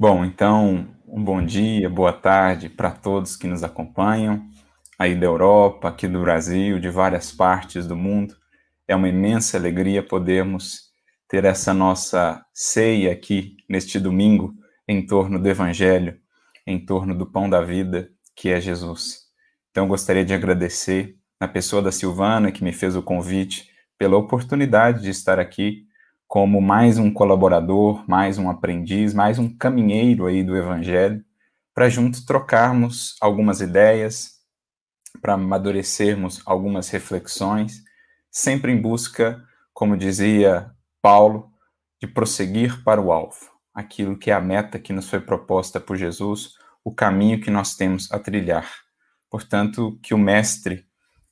Bom, então, um bom dia, boa tarde para todos que nos acompanham, aí da Europa, aqui do Brasil, de várias partes do mundo. É uma imensa alegria podermos ter essa nossa ceia aqui neste domingo em torno do Evangelho, em torno do pão da vida, que é Jesus. Então, gostaria de agradecer na pessoa da Silvana, que me fez o convite, pela oportunidade de estar aqui como mais um colaborador, mais um aprendiz, mais um caminheiro aí do Evangelho, para juntos trocarmos algumas ideias, para amadurecermos algumas reflexões, sempre em busca, como dizia Paulo, de prosseguir para o alvo, aquilo que é a meta que nos foi proposta por Jesus, o caminho que nós temos a trilhar. Portanto, que o Mestre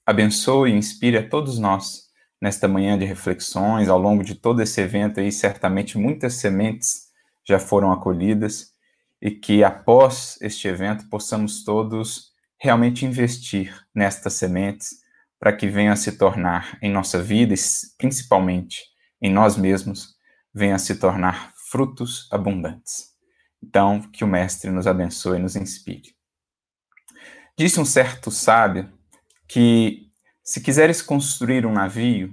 abençoe e inspire a todos nós nesta manhã de reflexões. Ao longo de todo esse evento aí, certamente muitas sementes já foram acolhidas e que após este evento possamos todos realmente investir nestas sementes para que venha a se tornar em nossa vida e principalmente em nós mesmos, venha a se tornar frutos abundantes. Então, que o Mestre nos abençoe e nos inspire. Disse um certo sábio que se quiseres construir um navio,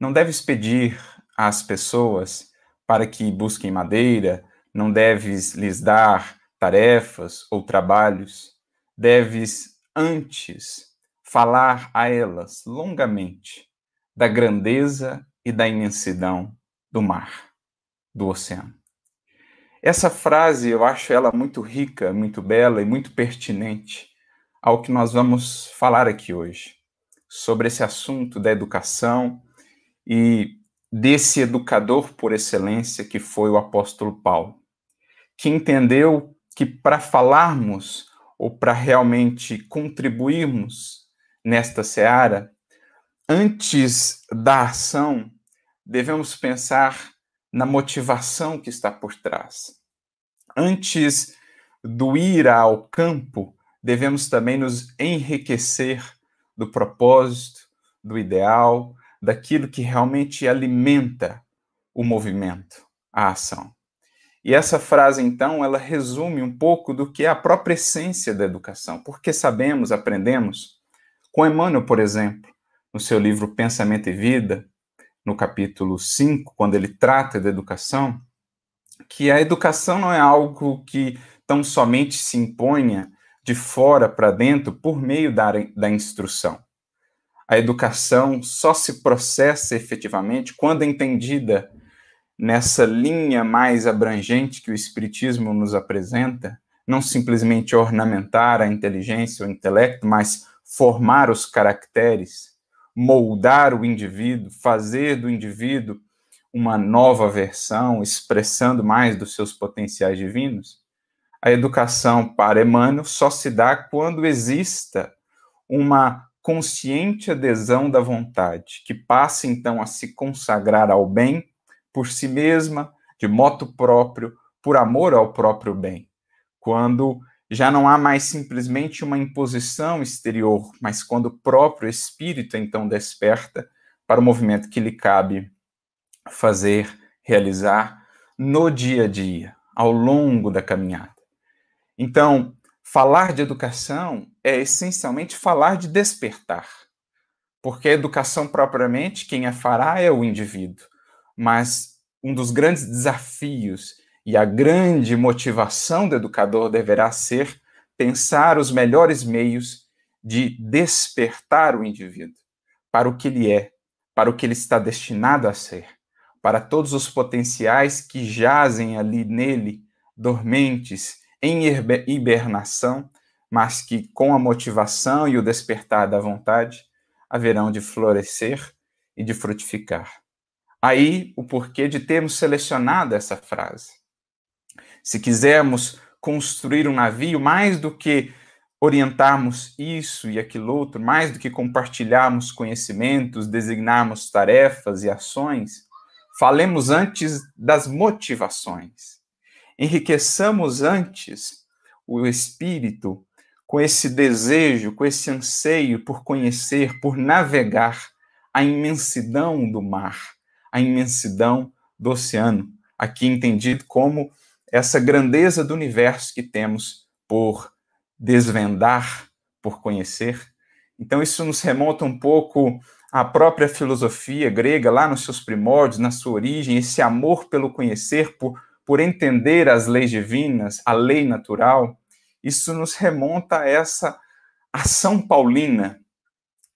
não deves pedir às pessoas para que busquem madeira, não deves lhes dar tarefas ou trabalhos, deves antes falar a elas longamente da grandeza e da imensidão do mar, do oceano. Essa frase eu acho ela muito rica, muito bela e muito pertinente ao que nós vamos falar aqui hoje sobre esse assunto da educação e desse educador por excelência que foi o apóstolo Paulo, que entendeu que para falarmos ou para realmente contribuirmos nesta seara, antes da ação, devemos pensar na motivação que está por trás. Antes do ir ao campo, devemos também nos enriquecer do propósito, do ideal, daquilo que realmente alimenta o movimento, a ação. E essa frase, então, ela resume um pouco do que é a própria essência da educação, porque sabemos, aprendemos, com Emmanuel, por exemplo, no seu livro Pensamento e Vida, no capítulo 5, quando ele trata da educação, que a educação não é algo que tão somente se imponha de fora para dentro por meio da, da instrução. A educação só se processa efetivamente quando entendida nessa linha mais abrangente que o Espiritismo nos apresenta, não simplesmente ornamentar a inteligência o intelecto, mas formar os caracteres, moldar o indivíduo, fazer do indivíduo uma nova versão, expressando mais dos seus potenciais divinos a educação para Emmanuel só se dá quando exista uma consciente adesão da vontade, que passe então a se consagrar ao bem por si mesma, de moto próprio, por amor ao próprio bem. Quando já não há mais simplesmente uma imposição exterior, mas quando o próprio espírito então desperta para o movimento que lhe cabe fazer, realizar no dia a dia, ao longo da caminhada. Então, falar de educação é essencialmente falar de despertar. Porque a educação propriamente, quem a fará é o indivíduo. Mas um dos grandes desafios e a grande motivação do educador deverá ser pensar os melhores meios de despertar o indivíduo para o que ele é, para o que ele está destinado a ser, para todos os potenciais que jazem ali nele, dormentes em hibernação, mas que com a motivação e o despertar da vontade haverão de florescer e de frutificar. Aí o porquê de termos selecionado essa frase. Se quisermos construir um navio, mais do que orientarmos isso e aquilo outro, mais do que compartilharmos conhecimentos, designarmos tarefas e ações, falemos antes das motivações enriqueçamos antes o espírito com esse desejo, com esse anseio por conhecer, por navegar a imensidão do mar, a imensidão do oceano, aqui entendido como essa grandeza do universo que temos por desvendar, por conhecer. Então, isso nos remonta um pouco à própria filosofia grega, lá nos seus primórdios, na sua origem, esse amor pelo conhecer, por, por entender as leis divinas, a lei natural. Isso nos remonta a essa ação paulina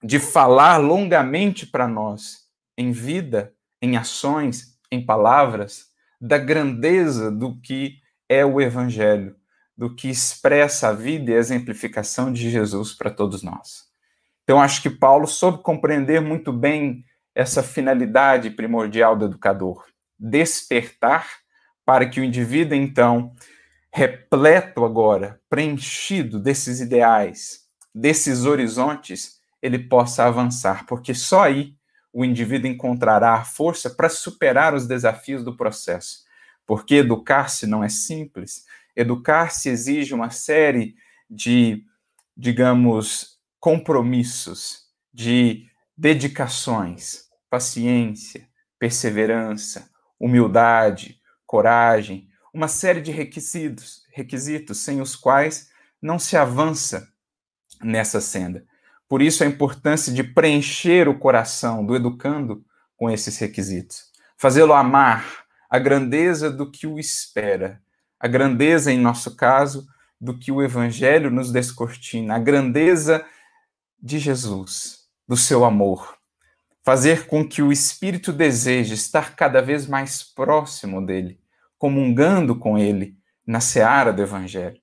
de falar longamente para nós, em vida, em ações, em palavras, da grandeza do que é o Evangelho, do que expressa a vida e a exemplificação de Jesus para todos nós. Então, acho que Paulo soube compreender muito bem essa finalidade primordial do educador: despertar para que o indivíduo, então, repleto agora, preenchido desses ideais, desses horizontes, ele possa avançar, porque só aí o indivíduo encontrará a força para superar os desafios do processo. Porque educar-se não é simples, educar-se exige uma série de, digamos, compromissos, de dedicações, paciência, perseverança, humildade, coragem, uma série de requisitos, requisitos sem os quais não se avança nessa senda. Por isso a importância de preencher o coração do educando com esses requisitos. Fazê-lo amar a grandeza do que o espera, a grandeza, em nosso caso, do que o Evangelho nos descortina, a grandeza de Jesus, do seu amor. Fazer com que o Espírito deseje estar cada vez mais próximo dele, comungando com ele na seara do Evangelho.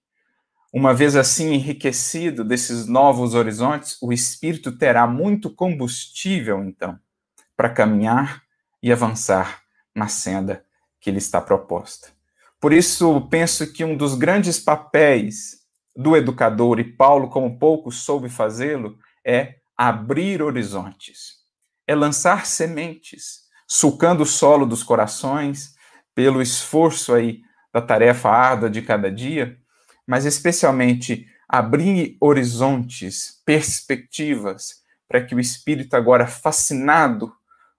Uma vez assim enriquecido desses novos horizontes, o espírito terá muito combustível, então, para caminhar e avançar na senda que lhe está proposta. Por isso, penso que um dos grandes papéis do educador, e Paulo, como pouco soube fazê-lo, é abrir horizontes, é lançar sementes, sulcando o solo dos corações, pelo esforço aí da tarefa árdua de cada dia, mas especialmente abrir horizontes, perspectivas, para que o espírito, agora fascinado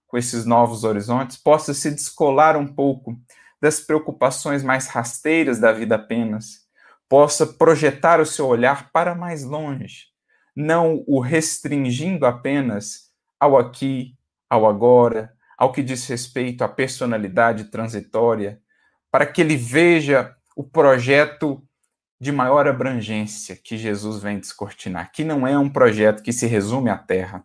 com esses novos horizontes, possa se descolar um pouco das preocupações mais rasteiras da vida apenas, possa projetar o seu olhar para mais longe, não o restringindo apenas ao aqui, ao agora, ao que diz respeito à personalidade transitória, para que ele veja o projeto de maior abrangência que Jesus vem descortinar, que não é um projeto que se resume à Terra,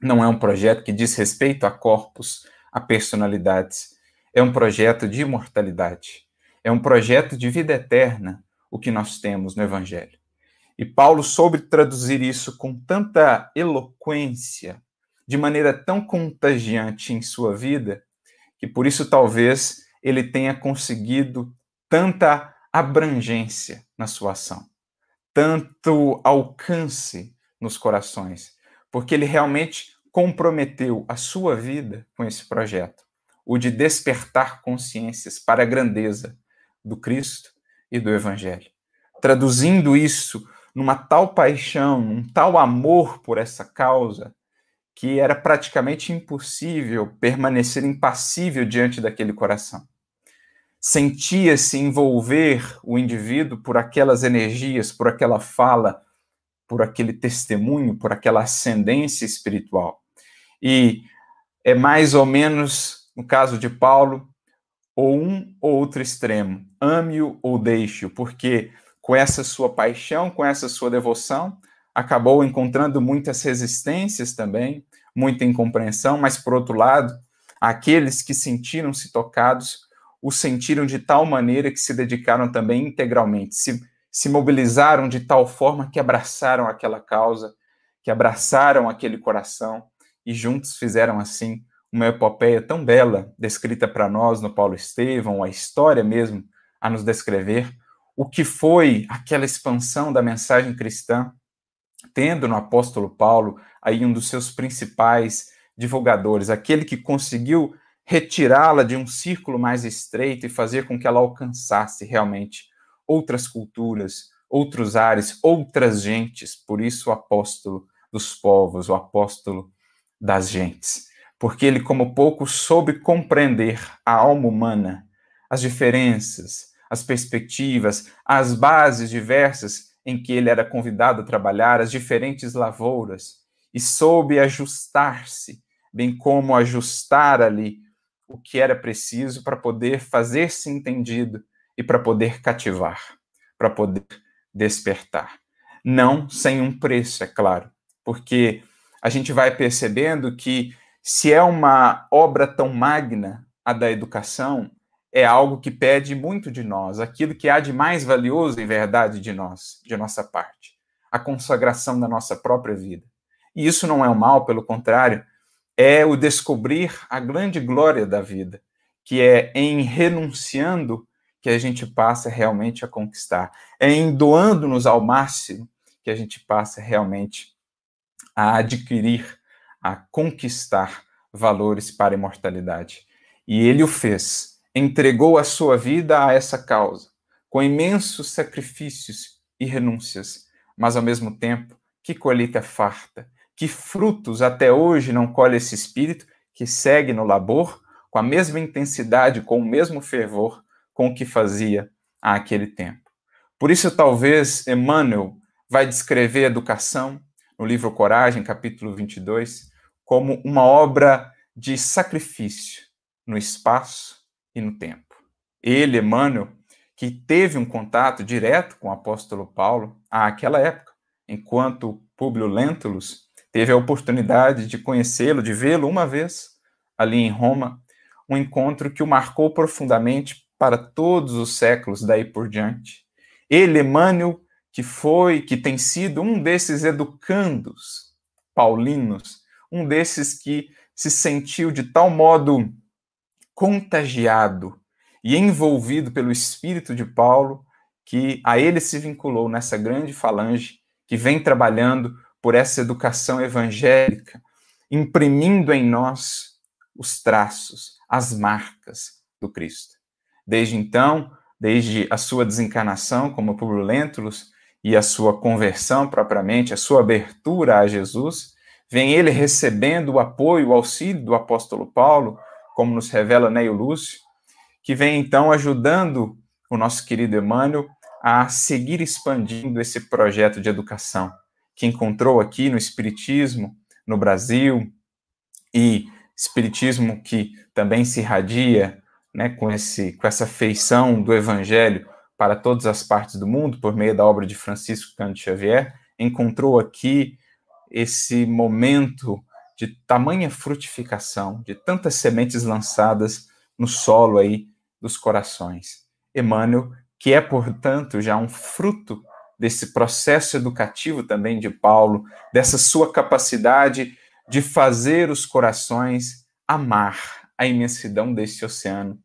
não é um projeto que diz respeito a corpos, a personalidades, é um projeto de imortalidade, é um projeto de vida eterna, o que nós temos no Evangelho. E Paulo soube traduzir isso com tanta eloquência, de maneira tão contagiante em sua vida, que por isso talvez ele tenha conseguido tanta abrangência na sua ação, tanto alcance nos corações, porque ele realmente comprometeu a sua vida com esse projeto, o de despertar consciências para a grandeza do Cristo e do Evangelho. Traduzindo isso numa tal paixão, um tal amor por essa causa, que era praticamente impossível permanecer impassível diante daquele coração sentia-se envolver o indivíduo por aquelas energias, por aquela fala, por aquele testemunho, por aquela ascendência espiritual. E é mais ou menos, no caso de Paulo, ou um ou outro extremo, ame-o ou deixe-o, porque com essa sua paixão, com essa sua devoção, acabou encontrando muitas resistências também, muita incompreensão, mas por outro lado, aqueles que sentiram-se tocados o sentiram de tal maneira que se dedicaram também integralmente, se, se mobilizaram de tal forma que abraçaram aquela causa, que abraçaram aquele coração e juntos fizeram assim uma epopeia tão bela descrita para nós no Paulo Estevão, a história mesmo a nos descrever o que foi aquela expansão da mensagem cristã, tendo no apóstolo Paulo aí um dos seus principais divulgadores, aquele que conseguiu retirá-la de um círculo mais estreito e fazer com que ela alcançasse realmente outras culturas, outros ares, outras gentes. Por isso, o apóstolo dos povos, o apóstolo das gentes. Porque ele, como pouco, soube compreender a alma humana, as diferenças, as perspectivas, as bases diversas em que ele era convidado a trabalhar, as diferentes lavouras, e soube ajustar-se, bem como ajustar ali o que era preciso para poder fazer-se entendido e para poder cativar, para poder despertar. Não sem um preço, é claro, porque a gente vai percebendo que se é uma obra tão magna, a da educação, é algo que pede muito de nós, aquilo que há de mais valioso em verdade de nós, de nossa parte, a consagração da nossa própria vida. E isso não é um mal, pelo contrário, é o descobrir a grande glória da vida, que é em renunciando que a gente passa realmente a conquistar, é em doando-nos ao máximo que a gente passa realmente a adquirir, a conquistar valores para a imortalidade. E ele o fez entregou a sua vida a essa causa, com imensos sacrifícios e renúncias, mas ao mesmo tempo, que colheita farta, que frutos até hoje não colhe esse espírito que segue no labor com a mesma intensidade, com o mesmo fervor com o que fazia àquele tempo. Por isso, talvez Emmanuel vai descrever a educação no livro Coragem, capítulo 22, como uma obra de sacrifício no espaço e no tempo. Ele, Emmanuel, que teve um contato direto com o apóstolo Paulo àquela época, enquanto Públio Lentulus teve a oportunidade de conhecê-lo, de vê-lo uma vez ali em Roma, um encontro que o marcou profundamente para todos os séculos daí por diante. Ele, Emmanuel, que foi, que tem sido um desses educandos paulinos, um desses que se sentiu de tal modo contagiado e envolvido pelo espírito de Paulo, que a ele se vinculou nessa grande falange que vem trabalhando por essa educação evangélica, imprimindo em nós os traços, as marcas do Cristo. Desde então, desde a sua desencarnação como Publio Lentulus e a sua conversão propriamente, a sua abertura a Jesus, vem ele recebendo o apoio, o auxílio do apóstolo Paulo, como nos revela Neio Lúcio, que vem então ajudando o nosso querido Emmanuel a seguir expandindo esse projeto de educação que encontrou aqui no Espiritismo, no Brasil, e Espiritismo que também se irradia né, com, esse, com essa feição do Evangelho para todas as partes do mundo, por meio da obra de Francisco Cândido Xavier, encontrou aqui esse momento de tamanha frutificação, de tantas sementes lançadas no solo aí dos corações. Emmanuel, que é, portanto, já um fruto desse processo educativo também de Paulo, dessa sua capacidade de fazer os corações amar a imensidão desse oceano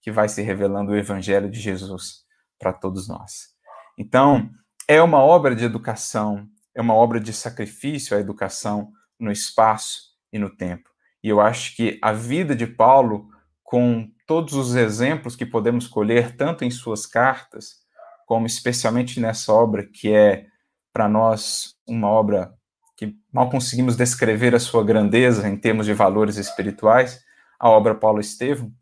que vai se revelando o evangelho de Jesus para todos nós. Então, é uma obra de educação, é uma obra de sacrifício a educação no espaço e no tempo. E eu acho que a vida de Paulo, com todos os exemplos que podemos colher, tanto em suas cartas, como especialmente nessa obra, que é para nós uma obra que mal conseguimos descrever a sua grandeza em termos de valores espirituais, a obra Paulo Estevam,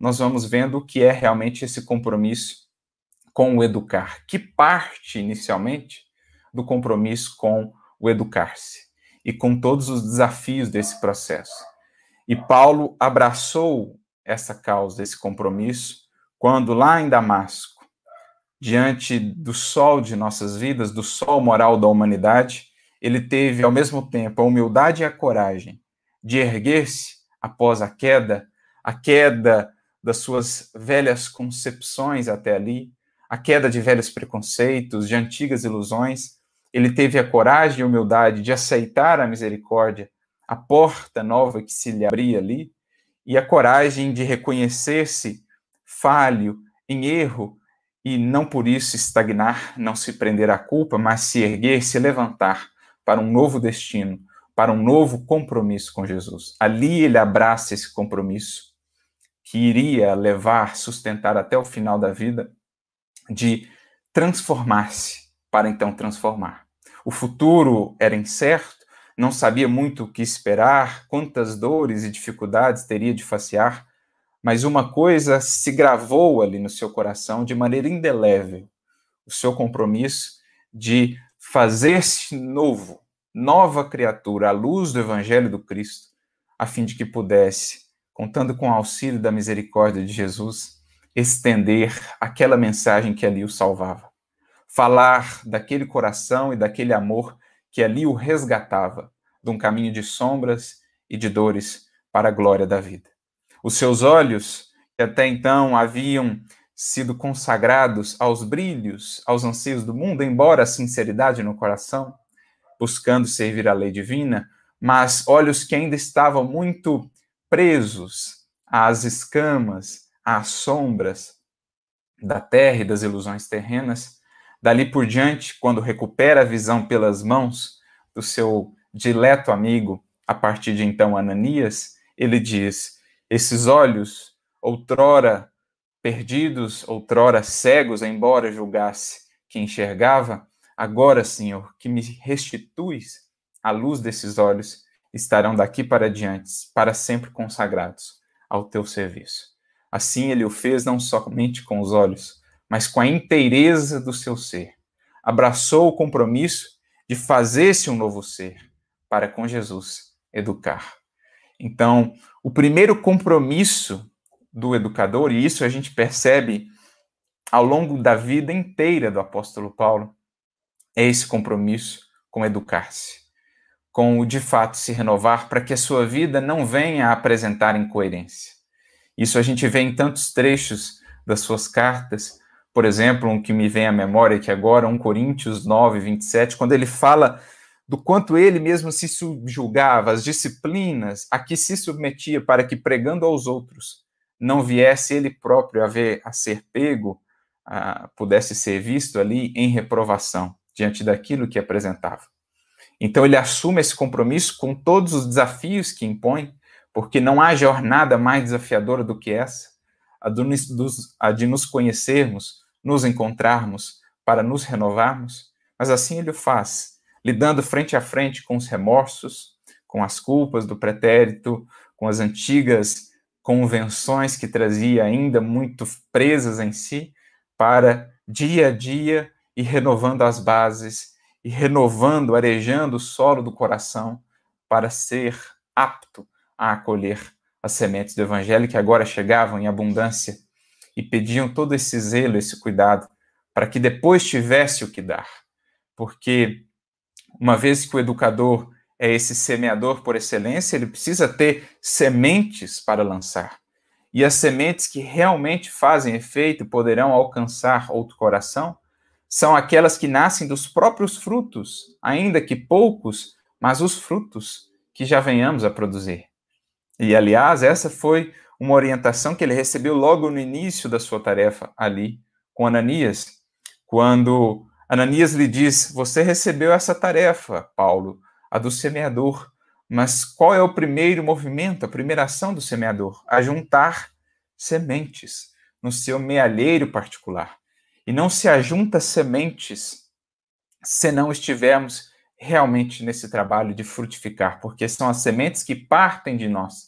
nós vamos vendo o que é realmente esse compromisso com o educar, que parte inicialmente do compromisso com o educar-se e com todos os desafios desse processo. E Paulo abraçou essa causa, esse compromisso, quando lá em Damasco, diante do sol de nossas vidas, do sol moral da humanidade, ele teve ao mesmo tempo a humildade e a coragem de erguer-se após a queda, a queda das suas velhas concepções até ali, a queda de velhos preconceitos, de antigas ilusões, ele teve a coragem e a humildade de aceitar a misericórdia, a porta nova que se lhe abria ali, e a coragem de reconhecer-se falho, em erro, e não por isso estagnar, não se prender à culpa, mas se erguer, se levantar para um novo destino, para um novo compromisso com Jesus. Ali ele abraça esse compromisso que iria levar, sustentar até o final da vida, de transformar-se para então transformar. O futuro era incerto, não sabia muito o que esperar, quantas dores e dificuldades teria de facear, mas uma coisa se gravou ali no seu coração de maneira indelével: o seu compromisso de fazer-se novo, nova criatura, à luz do Evangelho do Cristo, a fim de que pudesse, contando com o auxílio da misericórdia de Jesus, estender aquela mensagem que ali o salvava. Falar daquele coração e daquele amor que ali o resgatava de um caminho de sombras e de dores para a glória da vida. Os seus olhos, que até então haviam sido consagrados aos brilhos, aos anseios do mundo, embora a sinceridade no coração, buscando servir a lei divina, mas olhos que ainda estavam muito presos às escamas, às sombras da terra e das ilusões terrenas. Dali por diante, quando recupera a visão pelas mãos do seu dileto amigo, a partir de então Ananias, ele diz: Esses olhos, outrora perdidos, outrora cegos, embora julgasse que enxergava, agora, Senhor, que me restituis a luz desses olhos, estarão daqui para diante, para sempre consagrados ao teu serviço. Assim ele o fez não somente com os olhos, mas com a inteireza do seu ser. Abraçou o compromisso de fazer-se um novo ser, para com Jesus educar. Então, o primeiro compromisso do educador, e isso a gente percebe ao longo da vida inteira do apóstolo Paulo, é esse compromisso com educar-se, com o de fato se renovar para que a sua vida não venha a apresentar incoerência. Isso a gente vê em tantos trechos das suas cartas, por exemplo, um que me vem à memória que agora, 1 Coríntios 9, 27, quando ele fala do quanto ele mesmo se subjugava, as disciplinas a que se submetia para que, pregando aos outros, não viesse ele próprio a, ver, a ser pego, a, pudesse ser visto ali em reprovação diante daquilo que apresentava. Então ele assume esse compromisso com todos os desafios que impõe, porque não há jornada mais desafiadora do que essa, a, do, a de nos conhecermos, nos encontrarmos, para nos renovarmos, mas assim ele o faz lidando frente a frente com os remorsos, com as culpas do pretérito, com as antigas convenções que trazia ainda muito presas em si, para dia a dia ir renovando as bases e renovando, arejando o solo do coração para ser apto a acolher as sementes do evangelho que agora chegavam em abundância e pediam todo esse zelo, esse cuidado, para que depois tivesse o que dar. Porque uma vez que o educador é esse semeador por excelência, ele precisa ter sementes para lançar. E as sementes que realmente fazem efeito e poderão alcançar outro coração são aquelas que nascem dos próprios frutos, ainda que poucos, mas os frutos que já venhamos a produzir. E, aliás, essa foi uma orientação que ele recebeu logo no início da sua tarefa ali com Ananias, quando Ananias lhe diz: Você recebeu essa tarefa, Paulo, a do semeador. Mas qual é o primeiro movimento, a primeira ação do semeador? A juntar sementes no seu mealheiro particular. E não se ajunta sementes se não estivermos realmente nesse trabalho de frutificar, porque são as sementes que partem de nós,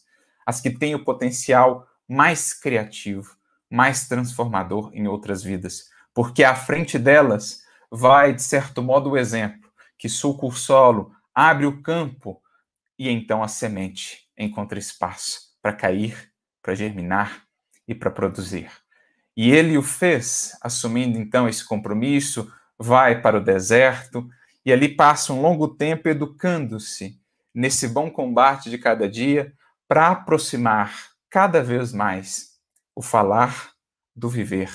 as que têm o potencial mais criativo, mais transformador em outras vidas, porque à frente delas vai, de certo modo, o exemplo, que sulca o solo, abre o campo, e então a semente encontra espaço para cair, para germinar e para produzir. E ele o fez, assumindo então esse compromisso, vai para o deserto e ali passa um longo tempo educando-se nesse bom combate de cada dia para aproximar cada vez mais o falar do viver,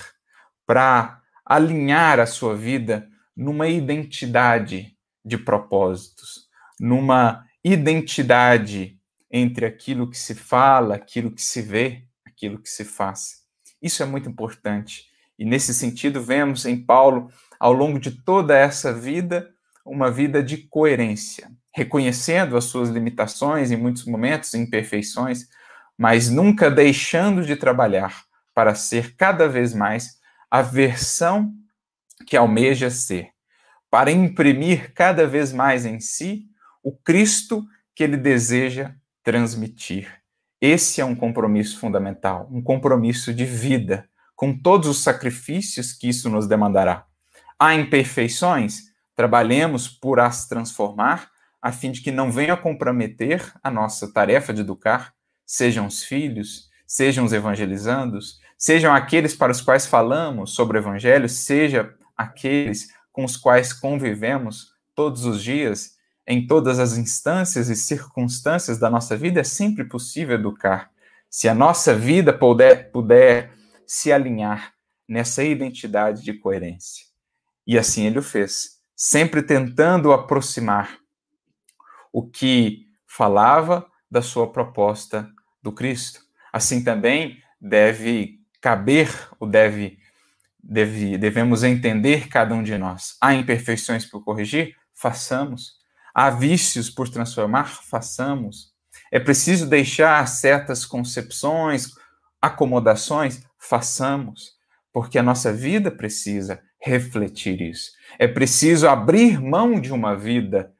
para alinhar a sua vida numa identidade de propósitos, numa identidade entre aquilo que se fala, aquilo que se vê, aquilo que se faz. Isso é muito importante. E nesse sentido, vemos em Paulo, ao longo de toda essa vida, uma vida de coerência, reconhecendo as suas limitações em muitos momentos, imperfeições, mas nunca deixando de trabalhar para ser cada vez mais a versão que almeja ser, para imprimir cada vez mais em si o Cristo que ele deseja transmitir. Esse é um compromisso fundamental, um compromisso de vida, com todos os sacrifícios que isso nos demandará. Há imperfeições? Trabalhemos por as transformar, a fim de que não venha comprometer a nossa tarefa de educar, sejam os filhos, sejam os evangelizandos, sejam aqueles para os quais falamos sobre o evangelho, seja aqueles com os quais convivemos todos os dias, em todas as instâncias e circunstâncias da nossa vida, é sempre possível educar. Se a nossa vida puder, puder se alinhar nessa identidade de coerência. E assim ele o fez, sempre tentando aproximar o que falava da sua proposta do Cristo. Assim também deve caber, ou deve, deve devemos entender cada um de nós. Há imperfeições por corrigir? Façamos. Há vícios por transformar? Façamos. É preciso deixar certas concepções, acomodações? Façamos. Porque a nossa vida precisa refletir isso. É preciso abrir mão de uma vida,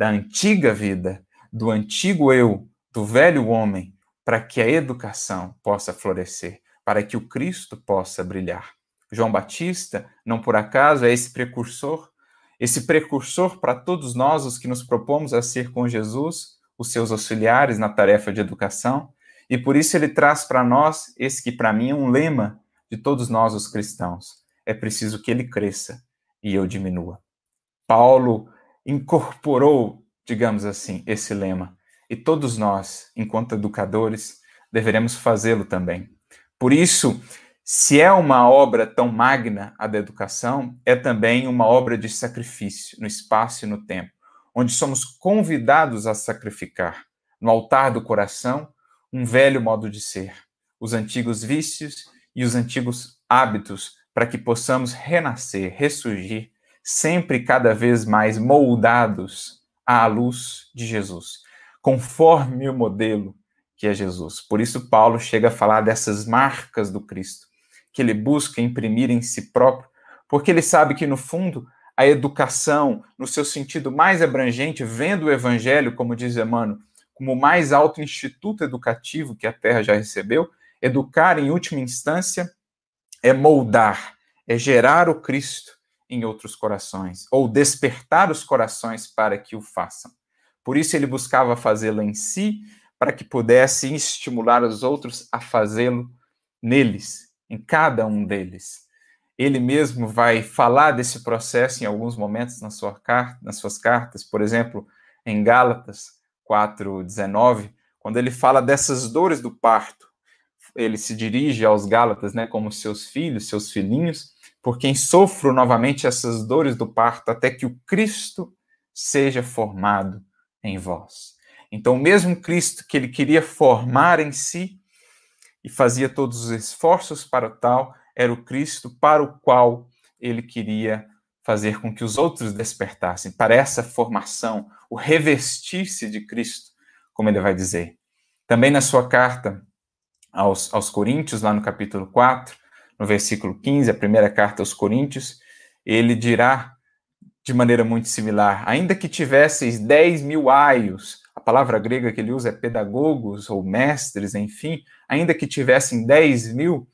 da antiga vida, do antigo eu, do velho homem, para que a educação possa florescer, para que o Cristo possa brilhar. João Batista, não por acaso, é esse precursor, esse precursor para todos nós, os que nos propomos a ser com Jesus, os seus auxiliares na tarefa de educação, e por isso ele traz para nós esse que para mim é um lema de todos nós os cristãos. É preciso que ele cresça e eu diminua. Paulo incorporou, digamos assim, esse lema e todos nós, enquanto educadores, deveremos fazê-lo também. Por isso, se é uma obra tão magna a da educação, é também uma obra de sacrifício no espaço e no tempo, onde somos convidados a sacrificar no altar do coração um velho modo de ser, os antigos vícios e os antigos hábitos, para que possamos renascer, ressurgir, sempre cada vez mais moldados à luz de Jesus conforme o modelo que é Jesus. Por isso, Paulo chega a falar dessas marcas do Cristo, que ele busca imprimir em si próprio, porque ele sabe que, no fundo, a educação, no seu sentido mais abrangente, vendo o evangelho, como diz Emmanuel, como o mais alto instituto educativo que a Terra já recebeu, educar, em última instância, é moldar, é gerar o Cristo em outros corações, ou despertar os corações para que o façam. Por isso ele buscava fazê-lo em si, para que pudesse estimular os outros a fazê-lo neles, em cada um deles. Ele mesmo vai falar desse processo em alguns momentos na sua carta, nas suas cartas, por exemplo, em Gálatas 4:19, quando ele fala dessas dores do parto. Ele se dirige aos Gálatas, né, como seus filhos, seus filhinhos, por quem sofro novamente essas dores do parto até que o Cristo seja formado em vós. Então, o mesmo Cristo que ele queria formar em si e fazia todos os esforços para o tal, era o Cristo para o qual ele queria fazer com que os outros despertassem para essa formação, o revestir-se de Cristo, como ele vai dizer. Também na sua carta aos, aos Coríntios, lá no capítulo 4, no versículo 15, a primeira carta aos Coríntios, ele dirá de maneira muito similar. Ainda que tivesseis 10 mil aios, a palavra grega que ele usa é pedagogos ou mestres, enfim, ainda que tivessem 10 mil,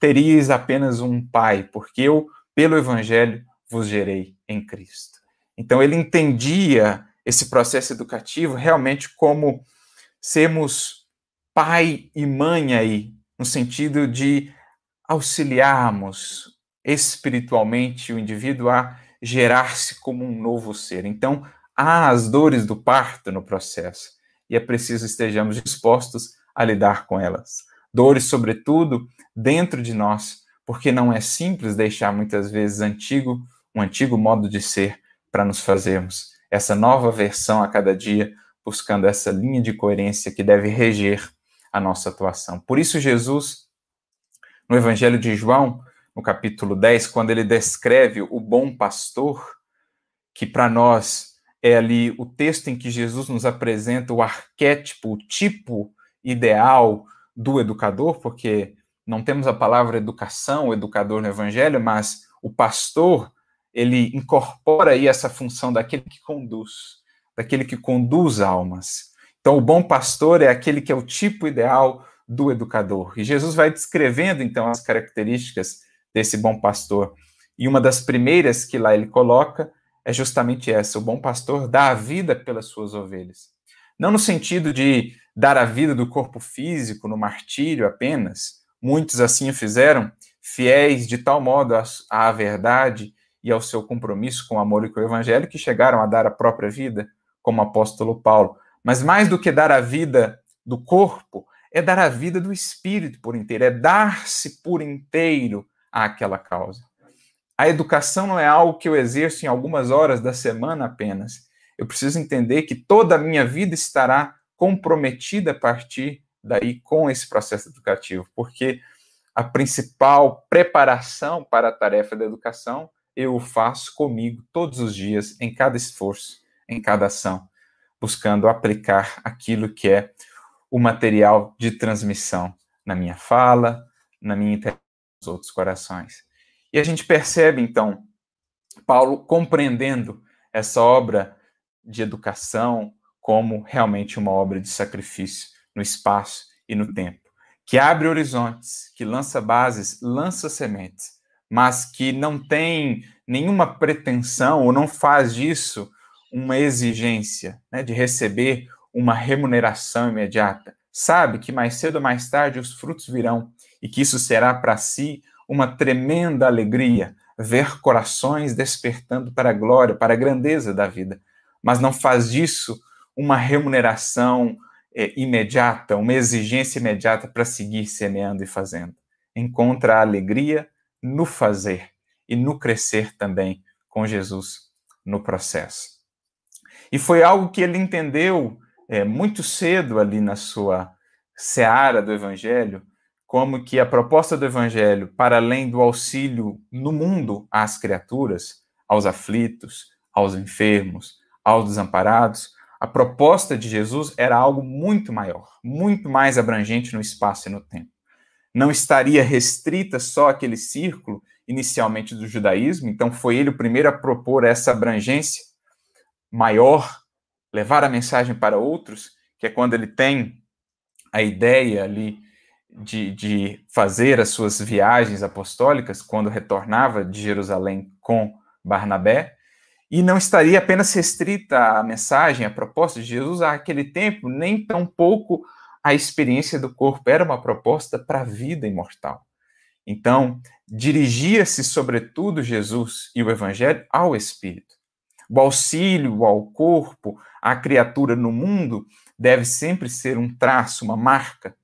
teríeis apenas um pai, porque eu, pelo evangelho, vos gerei em Cristo. Então ele entendia esse processo educativo realmente como sermos pai e mãe aí, no sentido de auxiliarmos espiritualmente o indivíduo a gerar-se como um novo ser. Então, há as dores do parto no processo e é preciso estejamos dispostos a lidar com elas. Dores, sobretudo, dentro de nós, porque não é simples deixar muitas vezes antigo, um antigo modo de ser para nos fazermos essa nova versão a cada dia, buscando essa linha de coerência que deve reger a nossa atuação. Por isso, Jesus, no Evangelho de João, no capítulo 10, quando ele descreve o bom pastor, que para nós é ali o texto em que Jesus nos apresenta o arquétipo, o tipo ideal do educador, porque não temos a palavra educação, educador no evangelho, mas o pastor, ele incorpora aí essa função daquele que conduz, daquele que conduz almas. Então, o bom pastor é aquele que é o tipo ideal do educador. E Jesus vai descrevendo, então, as características desse bom pastor. E uma das primeiras que lá ele coloca é justamente essa: o bom pastor dá a vida pelas suas ovelhas. Não no sentido de dar a vida do corpo físico no martírio apenas, muitos assim o fizeram, fiéis de tal modo à verdade e ao seu compromisso com o amor e com o evangelho que chegaram a dar a própria vida, como o apóstolo Paulo. Mas mais do que dar a vida do corpo, é dar a vida do espírito por inteiro, é dar-se por inteiro àquela causa. A educação não é algo que eu exerço em algumas horas da semana apenas. Eu preciso entender que toda a minha vida estará comprometida a partir daí com esse processo educativo, porque a principal preparação para a tarefa da educação eu faço comigo todos os dias, em cada esforço, em cada ação, buscando aplicar aquilo que é o material de transmissão na minha fala, na minha interação com os outros corações. E a gente percebe, então, Paulo compreendendo essa obra de educação como realmente uma obra de sacrifício no espaço e no tempo, que abre horizontes, que lança bases, lança sementes, mas que não tem nenhuma pretensão ou não faz disso uma exigência né, de receber uma remuneração imediata. Sabe que mais cedo ou mais tarde os frutos virão e que isso será para si uma tremenda alegria ver corações despertando para a glória, para a grandeza da vida, mas não faz disso uma remuneração é, imediata, uma exigência imediata para seguir semeando e fazendo. Encontra a alegria no fazer e no crescer também com Jesus no processo. E foi algo que ele entendeu é, muito cedo ali na sua seara do Evangelho, como que a proposta do Evangelho, para além do auxílio no mundo às criaturas, aos aflitos, aos enfermos, aos desamparados, a proposta de Jesus era algo muito maior, muito mais abrangente no espaço e no tempo. Não estaria restrita só àquele círculo inicialmente do judaísmo, então foi ele o primeiro a propor essa abrangência maior, levar a mensagem para outros, que é quando ele tem a ideia ali de, de fazer as suas viagens apostólicas quando retornava de Jerusalém com Barnabé, e não estaria apenas restrita a mensagem, a proposta de Jesus àquele tempo, nem tampouco a experiência do corpo, era uma proposta para a vida imortal. Então, dirigia-se sobretudo Jesus e o Evangelho ao Espírito. O auxílio ao corpo, à criatura no mundo, deve sempre ser um traço, uma marca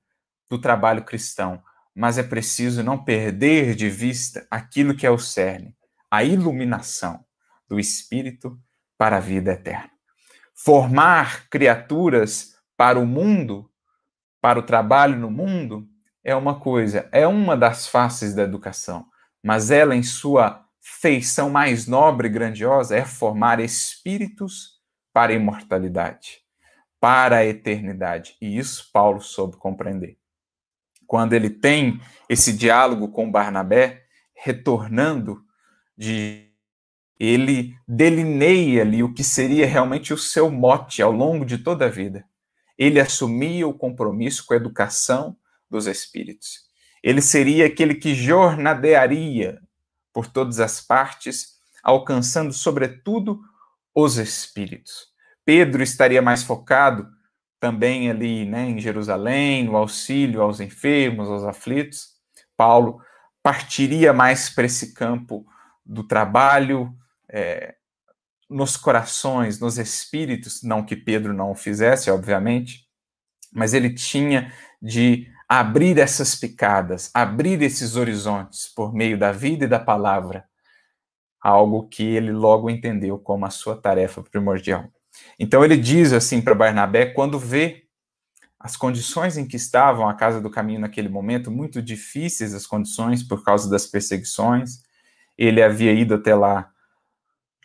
do trabalho cristão, mas é preciso não perder de vista aquilo que é o cerne, a iluminação do espírito para a vida eterna. Formar criaturas para o mundo, para o trabalho no mundo, é uma coisa, é uma das faces da educação, mas ela, em sua feição mais nobre e grandiosa, é formar espíritos para a imortalidade, para a eternidade. E isso Paulo soube compreender quando ele tem esse diálogo com Barnabé, retornando de ele delineia ali o que seria realmente o seu mote ao longo de toda a vida. Ele assumia o compromisso com a educação dos espíritos. Ele seria aquele que jornadearia por todas as partes, alcançando sobretudo os espíritos. Pedro estaria mais focado também ali né, em Jerusalém, no auxílio aos enfermos, aos aflitos. Paulo partiria mais para esse campo do trabalho é, nos corações, nos espíritos, não que Pedro não o fizesse, obviamente, mas ele tinha de abrir essas picadas, abrir esses horizontes por meio da vida e da palavra, algo que ele logo entendeu como a sua tarefa primordial. Então ele diz assim para Barnabé, quando vê as condições em que estavam a casa do caminho naquele momento, muito difíceis as condições por causa das perseguições, ele havia ido até lá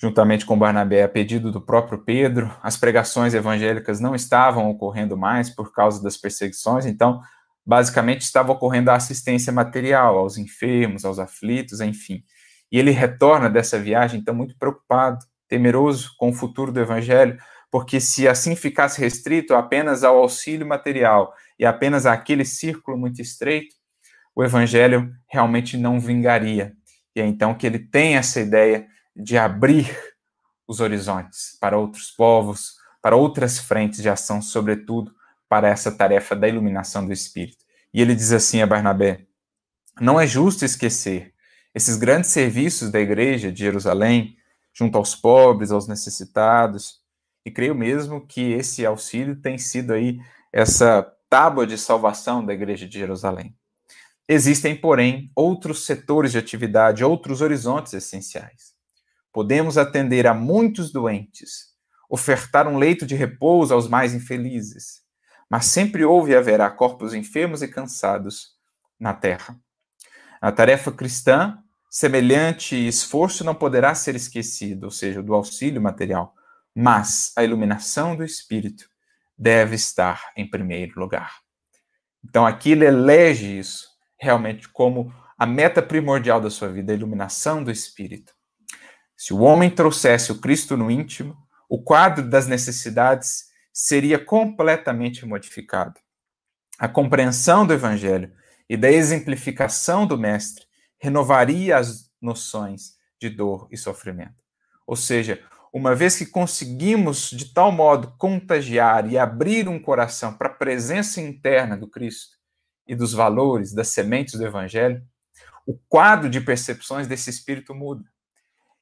juntamente com Barnabé a pedido do próprio Pedro, as pregações evangélicas não estavam ocorrendo mais por causa das perseguições, então basicamente estava ocorrendo a assistência material aos enfermos, aos aflitos, enfim. E ele retorna dessa viagem então muito preocupado, temeroso com o futuro do evangelho, porque se assim ficasse restrito apenas ao auxílio material e apenas àquele círculo muito estreito, o evangelho realmente não vingaria. E é então que ele tem essa ideia de abrir os horizontes para outros povos, para outras frentes de ação, sobretudo para essa tarefa da iluminação do Espírito. E ele diz assim a Barnabé: Não é justo esquecer esses grandes serviços da igreja de Jerusalém, junto aos pobres, aos necessitados, e creio mesmo que esse auxílio tem sido aí essa tábua de salvação da igreja de Jerusalém. Existem, porém, outros setores de atividade, outros horizontes essenciais. Podemos atender a muitos doentes, ofertar um leito de repouso aos mais infelizes, mas sempre houve e haverá corpos enfermos e cansados na terra. A tarefa cristã, semelhante esforço não poderá ser esquecido, ou seja, do auxílio material, mas a iluminação do espírito deve estar em primeiro lugar. Então aqui ele elege isso realmente como a meta primordial da sua vida, a iluminação do espírito. Se o homem trouxesse o Cristo no íntimo, o quadro das necessidades seria completamente modificado. A compreensão do evangelho e da exemplificação do mestre renovaria as noções de dor e sofrimento. Ou seja, uma vez que conseguimos de tal modo contagiar e abrir um coração para a presença interna do Cristo, e dos valores, das sementes do Evangelho, o quadro de percepções desse espírito muda.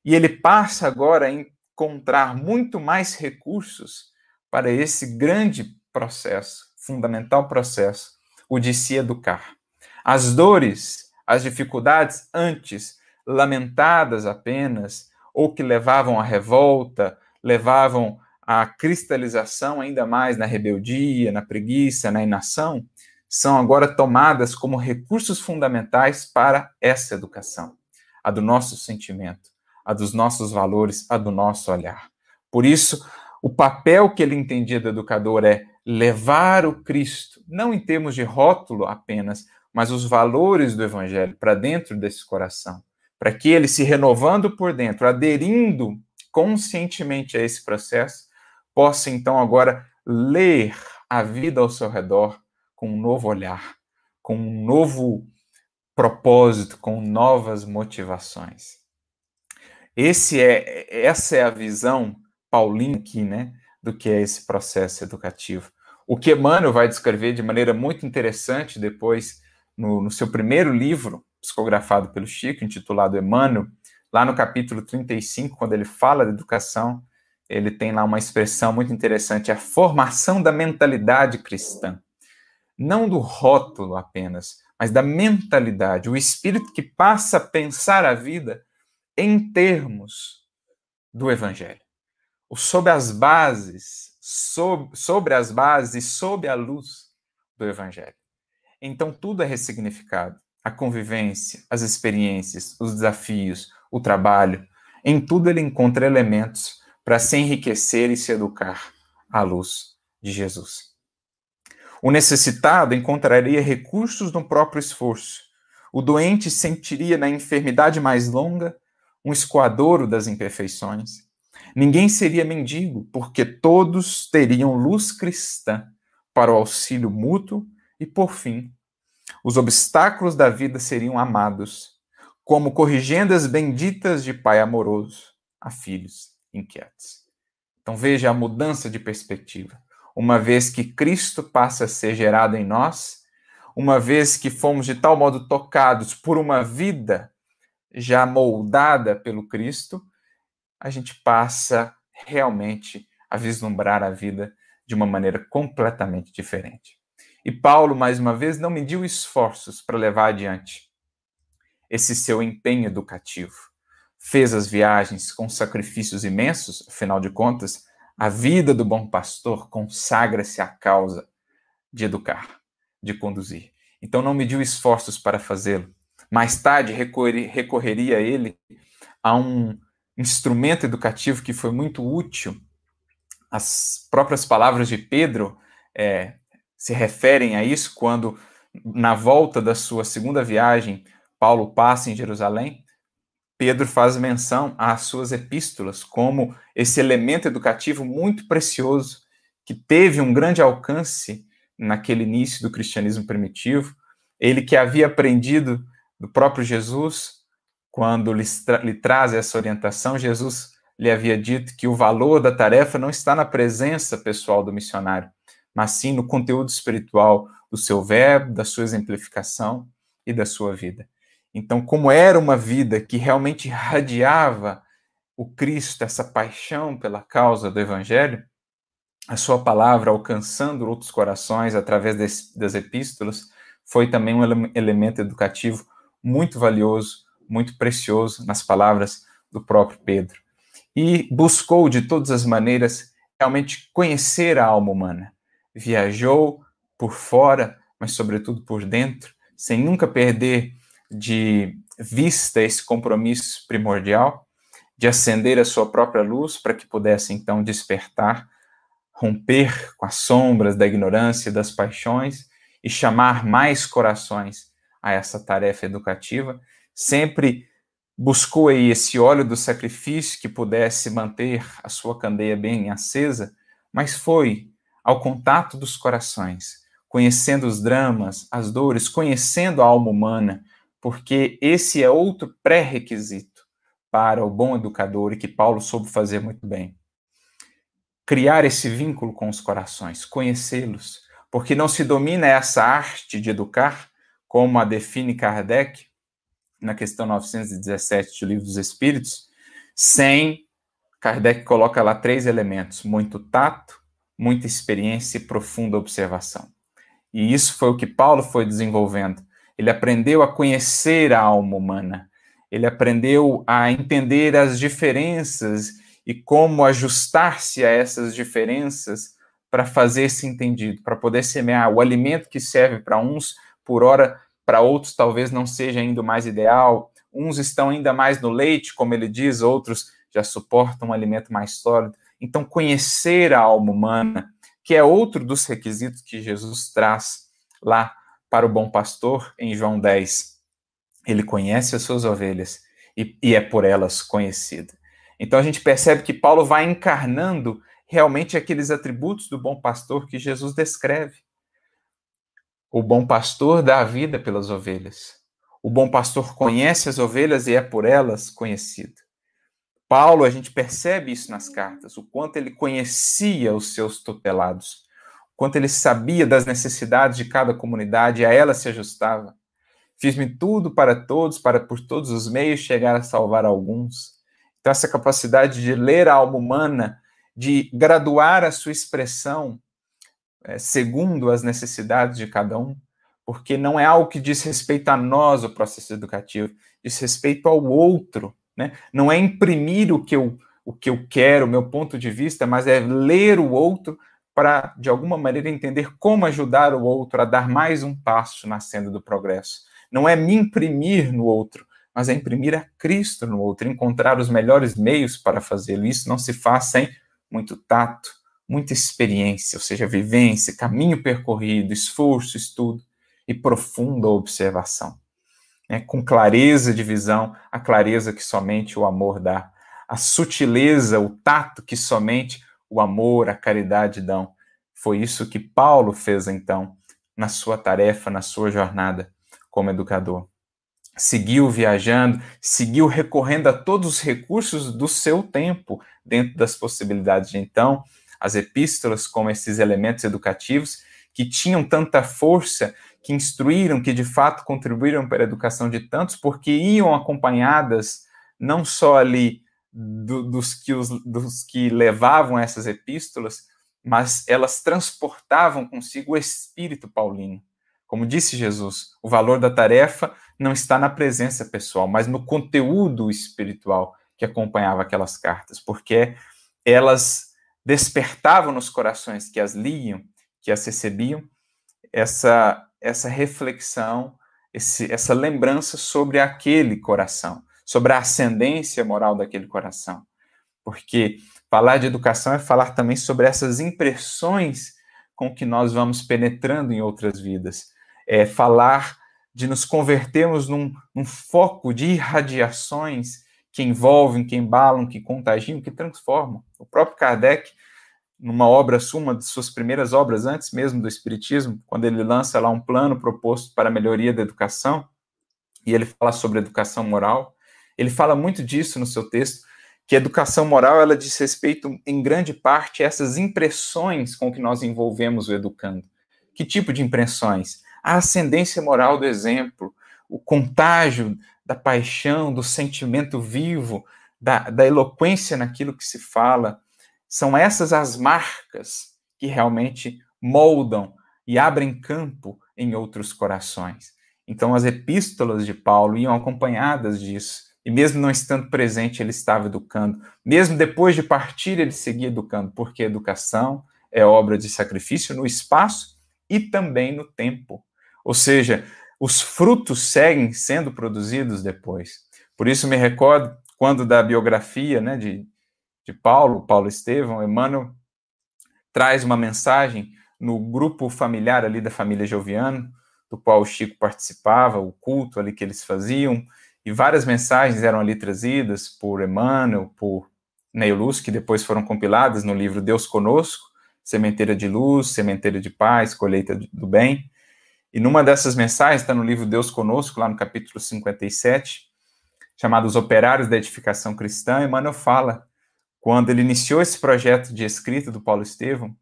E ele passa agora a encontrar muito mais recursos para esse grande processo, fundamental processo, o de se educar. As dores, as dificuldades antes lamentadas apenas, ou que levavam à revolta, levavam à cristalização ainda mais na rebeldia, na preguiça, na inação, são agora tomadas como recursos fundamentais para essa educação, a do nosso sentimento, a dos nossos valores, a do nosso olhar. Por isso, o papel que ele entendia do educador é levar o Cristo, não em termos de rótulo apenas, mas os valores do Evangelho para dentro desse coração, para que ele, se renovando por dentro, aderindo conscientemente a esse processo, possa então agora ler a vida ao seu redor com um novo olhar, com um novo propósito, com novas motivações. Esse é, essa é a visão paulina aqui, né, do que é esse processo educativo. O que Emmanuel vai descrever de maneira muito interessante depois no, no seu primeiro livro, psicografado pelo Chico, intitulado Emmanuel, lá no capítulo 35, quando ele fala de educação, ele tem lá uma expressão muito interessante, a formação da mentalidade cristã não do rótulo apenas, mas da mentalidade, o espírito que passa a pensar a vida em termos do evangelho. Ou sob as bases, sob, sobre as bases sob a luz do evangelho. Então tudo é ressignificado. A convivência, as experiências, os desafios, o trabalho, em tudo ele encontra elementos para se enriquecer e se educar à luz de Jesus. O necessitado encontraria recursos no próprio esforço. O doente sentiria na enfermidade mais longa um escoadouro das imperfeições. Ninguém seria mendigo, porque todos teriam luz cristã para o auxílio mútuo e, por fim, os obstáculos da vida seriam amados, como corrigendas benditas de pai amoroso a filhos inquietos. Então veja a mudança de perspectiva uma vez que Cristo passa a ser gerado em nós, uma vez que fomos de tal modo tocados por uma vida já moldada pelo Cristo, a gente passa realmente a vislumbrar a vida de uma maneira completamente diferente. E Paulo, mais uma vez, não mediu esforços para levar adiante esse seu empenho educativo. Fez as viagens com sacrifícios imensos, afinal de contas, a vida do bom pastor consagra-se à causa de educar, de conduzir. Então não mediu esforços para fazê-lo. Mais tarde recorreria ele a um instrumento educativo que foi muito útil. As próprias palavras de Pedro é, se referem a isso quando, na volta da sua segunda viagem, Paulo passa em Jerusalém. Pedro faz menção às suas epístolas como esse elemento educativo muito precioso que teve um grande alcance naquele início do cristianismo primitivo. Ele que havia aprendido do próprio Jesus, quando lhe, tra lhe traz essa orientação, Jesus lhe havia dito que o valor da tarefa não está na presença pessoal do missionário, mas sim no conteúdo espiritual do seu verbo, da sua exemplificação e da sua vida. Então, como era uma vida que realmente irradiava o Cristo, essa paixão pela causa do Evangelho, a sua palavra alcançando outros corações através das, epístolas foi também um ele elemento educativo muito valioso, muito precioso nas palavras do próprio Pedro. E buscou de todas as maneiras realmente conhecer a alma humana. Viajou por fora, mas sobretudo por dentro, sem nunca perder de vista esse compromisso primordial de acender a sua própria luz para que pudesse então despertar, romper com as sombras da ignorância e das paixões e chamar mais corações a essa tarefa educativa, sempre buscou aí esse óleo do sacrifício que pudesse manter a sua candeia bem acesa, mas foi ao contato dos corações, conhecendo os dramas, as dores, conhecendo a alma humana, porque esse é outro pré-requisito para o bom educador e que Paulo soube fazer muito bem. Criar esse vínculo com os corações, conhecê-los, porque não se domina essa arte de educar, como a define Kardec na questão 917 do Livro dos Espíritos, sem Kardec coloca lá três elementos: muito tato, muita experiência e profunda observação. E isso foi o que Paulo foi desenvolvendo ele aprendeu a conhecer a alma humana, ele aprendeu a entender as diferenças e como ajustar-se a essas diferenças para fazer-se entendido, para poder semear o alimento que serve para uns, por hora para outros talvez não seja ainda mais ideal. Uns estão ainda mais no leite, como ele diz, outros já suportam um alimento mais sólido. Então, conhecer a alma humana, que é outro dos requisitos que Jesus traz lá para o bom pastor, em João 10, ele conhece as suas ovelhas e, e é por elas conhecido. Então a gente percebe que Paulo vai encarnando realmente aqueles atributos do bom pastor que Jesus descreve. O bom pastor dá a vida pelas ovelhas. O bom pastor conhece as ovelhas e é por elas conhecido. Paulo, a gente percebe isso nas cartas, o quanto ele conhecia os seus tutelados, quanto ele sabia das necessidades de cada comunidade e a ela se ajustava. Fiz-me tudo para todos, para por todos os meios chegar a salvar alguns. Então, essa capacidade de ler a alma humana, de graduar a sua expressão é, segundo as necessidades de cada um, porque não é algo que diz respeito a nós, o processo educativo, diz respeito ao outro. Né? Não é imprimir o que eu, o que eu quero, o meu ponto de vista, mas é ler o outro para, de alguma maneira, entender como ajudar o outro a dar mais um passo na senda do progresso. Não é me imprimir no outro, mas é imprimir a Cristo no outro, encontrar os melhores meios para fazê-lo. Isso não se faz sem muito tato, muita experiência, ou seja, vivência, caminho percorrido, esforço, estudo e profunda observação. É, com clareza de visão, a clareza que somente o amor dá, a sutileza, o tato que somente o amor, a caridade dão. Foi isso que Paulo fez então na sua tarefa, na sua jornada como educador. Seguiu viajando, seguiu recorrendo a todos os recursos do seu tempo, dentro das possibilidades de então, as epístolas como esses elementos educativos que tinham tanta força, que instruíram, que de fato contribuíram para a educação de tantos, porque iam acompanhadas não só ali do, dos, que os, dos que levavam essas epístolas, mas elas transportavam consigo o espírito paulino. Como disse Jesus, o valor da tarefa não está na presença pessoal, mas no conteúdo espiritual que acompanhava aquelas cartas, porque elas despertavam nos corações que as liam, que as recebiam, essa, essa reflexão, esse, essa lembrança sobre aquele coração, sobre a ascendência moral daquele coração. Porque falar de educação é falar também sobre essas impressões com que nós vamos penetrando em outras vidas. É falar de nos convertermos num, num foco de irradiações que envolvem, que embalam, que contagiam, que transformam. O próprio Kardec, numa obra suma de suas primeiras obras, antes mesmo do Espiritismo, quando ele lança lá um plano proposto para a melhoria da educação, e ele fala sobre educação moral, ele fala muito disso no seu texto, que a educação moral ela diz respeito em grande parte a essas impressões com que nós envolvemos o educando. Que tipo de impressões? A ascendência moral do exemplo, o contágio da paixão, do sentimento vivo, da, da eloquência naquilo que se fala. São essas as marcas que realmente moldam e abrem campo em outros corações. Então, as epístolas de Paulo iam acompanhadas disso. E mesmo não estando presente, ele estava educando. Mesmo depois de partir, ele seguia educando, porque educação é obra de sacrifício no espaço e também no tempo. Ou seja, os frutos seguem sendo produzidos depois. Por isso me recordo quando da biografia né, de, de Paulo, Paulo Estevão, Emmanuel traz uma mensagem no grupo familiar ali da família Joviano, do qual o Chico participava, o culto ali que eles faziam, e várias mensagens eram ali trazidas por Emmanuel, por Neil Luz, que depois foram compiladas no livro Deus Conosco, Sementeira de Luz, Sementeira de Paz, Colheita do Bem. E numa dessas mensagens, está no livro Deus Conosco, lá no capítulo 57, chamado Os Operários da Edificação Cristã, Emmanuel fala, quando ele iniciou esse projeto de escrita do Paulo Estevão,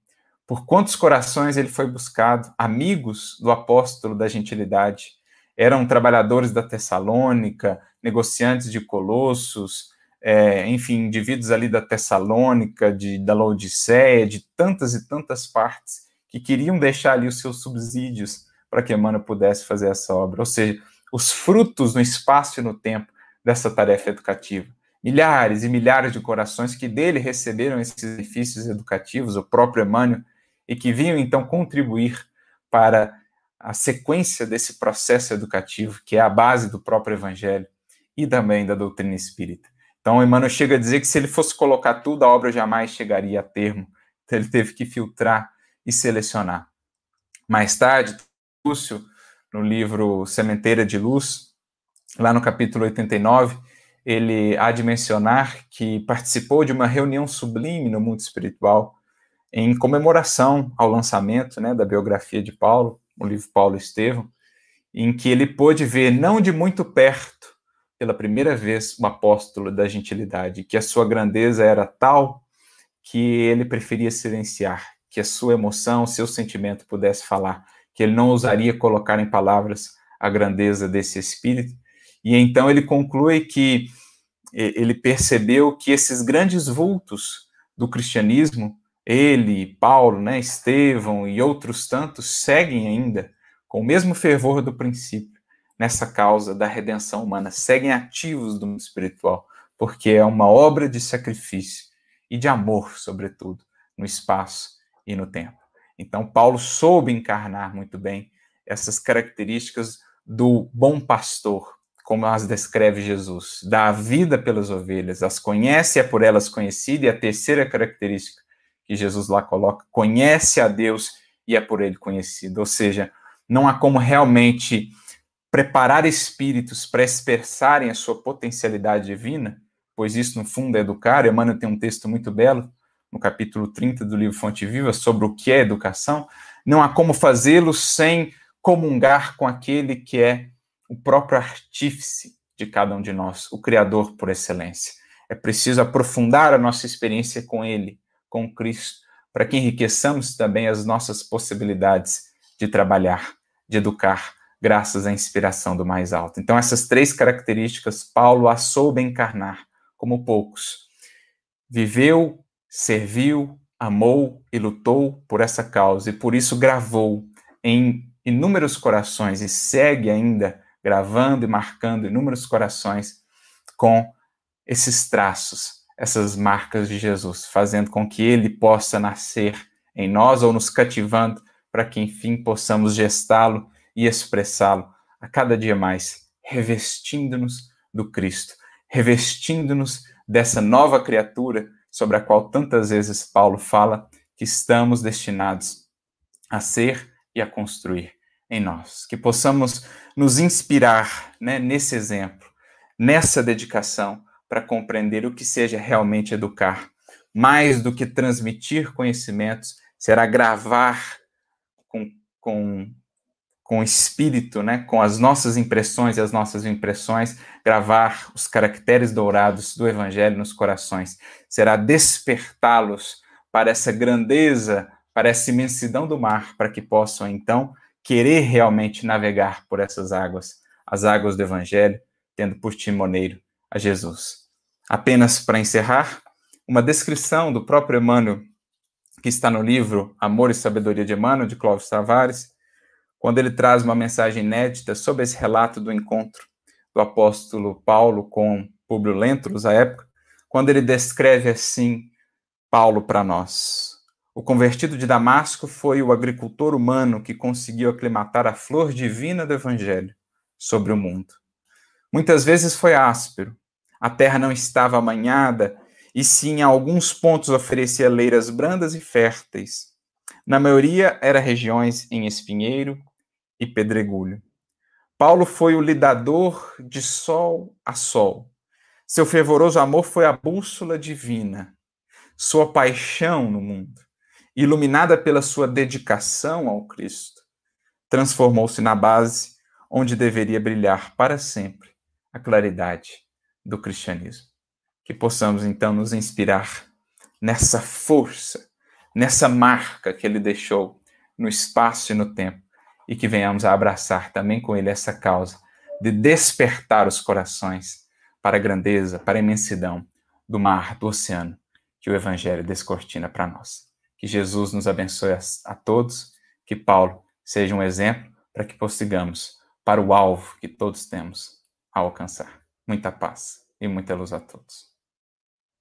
por quantos corações ele foi buscado, amigos do apóstolo da gentilidade. Eram trabalhadores da Tessalônica, negociantes de Colossos, é, enfim, indivíduos ali da Tessalônica, de, da Laodiceia, de tantas e tantas partes, que queriam deixar ali os seus subsídios para que Emmanuel pudesse fazer essa obra. Ou seja, os frutos no espaço e no tempo dessa tarefa educativa. Milhares e milhares de corações que dele receberam esses benefícios educativos, o próprio Emmanuel e que vinham então contribuir para a sequência desse processo educativo, que é a base do próprio evangelho e também da doutrina espírita. Então, Emmanuel chega a dizer que se ele fosse colocar tudo, a obra jamais chegaria a termo. Então, ele teve que filtrar e selecionar. Mais tarde, Lúcio, no livro Sementeira de Luz, lá no capítulo 89, ele há de mencionar que participou de uma reunião sublime no mundo espiritual, em comemoração ao lançamento né, da biografia de Paulo, o livro Paulo Estevão, em que ele pôde ver, não de muito perto, pela primeira vez, o apóstolo da gentilidade, que a sua grandeza era tal que ele preferia silenciar, que a sua emoção, seu sentimento pudesse falar, que ele não ousaria colocar em palavras a grandeza desse espírito. E então ele conclui que ele percebeu que esses grandes vultos do cristianismo ele, Paulo, né, Estevão e outros tantos seguem ainda com o mesmo fervor do princípio nessa causa da redenção humana, seguem ativos do mundo espiritual, porque é uma obra de sacrifício e de amor, sobretudo, no espaço e no tempo. Então, Paulo soube encarnar muito bem essas características do bom pastor, como as descreve Jesus, dá a vida pelas ovelhas, as conhece, é por elas conhecida, e a terceira característica que Jesus lá coloca, conhece a Deus e é por ele conhecido. Ou seja, não há como realmente preparar espíritos para expressarem a sua potencialidade divina, pois isso, no fundo, é educar. Emmanuel tem um texto muito belo, no capítulo 30 do livro Fonte Viva, sobre o que é educação. Não há como fazê-lo sem comungar com aquele que é o próprio artífice de cada um de nós, o Criador por excelência. É preciso aprofundar a nossa experiência com Ele, com Cristo, para que enriqueçamos também as nossas possibilidades de trabalhar, de educar, graças à inspiração do mais alto. Então, essas três características, Paulo a soube encarnar como poucos. Viveu, serviu, amou e lutou por essa causa, e por isso gravou em inúmeros corações e segue ainda gravando e marcando inúmeros corações com esses traços essas marcas de Jesus, fazendo com que ele possa nascer em nós ou nos cativando para que enfim possamos gestá-lo e expressá-lo a cada dia mais, revestindo-nos do Cristo, revestindo-nos dessa nova criatura sobre a qual tantas vezes Paulo fala que estamos destinados a ser e a construir em nós. Que possamos nos inspirar né, nesse exemplo, nessa dedicação, para compreender o que seja realmente educar. Mais do que transmitir conhecimentos, será gravar com, com, com espírito, né, com as nossas impressões e as nossas impressões, gravar os caracteres dourados do Evangelho nos corações. Será despertá-los para essa grandeza, para essa imensidão do mar, para que possam então querer realmente navegar por essas águas, as águas do Evangelho, tendo por timoneiro a Jesus. Apenas para encerrar, uma descrição do próprio Emmanuel, que está no livro Amor e Sabedoria de Emmanuel, de Clóvis Tavares, quando ele traz uma mensagem inédita sobre esse relato do encontro do apóstolo Paulo com Públio Lentulus, à época, quando ele descreve assim Paulo para nós. O convertido de Damasco foi o agricultor humano que conseguiu aclimatar a flor divina do evangelho sobre o mundo. Muitas vezes foi áspero, a terra não estava amanhada e sim em alguns pontos oferecia leiras brandas e férteis. Na maioria era regiões em espinheiro e pedregulho. Paulo foi o lidador de sol a sol. Seu fervoroso amor foi a bússola divina. Sua paixão no mundo iluminada pela sua dedicação ao Cristo, transformou-se na base onde deveria brilhar para sempre a claridade do cristianismo. Que possamos então nos inspirar nessa força, nessa marca que ele deixou no espaço e no tempo, e que venhamos a abraçar também com ele essa causa de despertar os corações para a grandeza, para a imensidão do mar, do oceano, que o Evangelho descortina para nós. Que Jesus nos abençoe a, a todos, que Paulo seja um exemplo para que prossigamos para o alvo que todos temos a alcançar. Muita paz e muita luz a todos.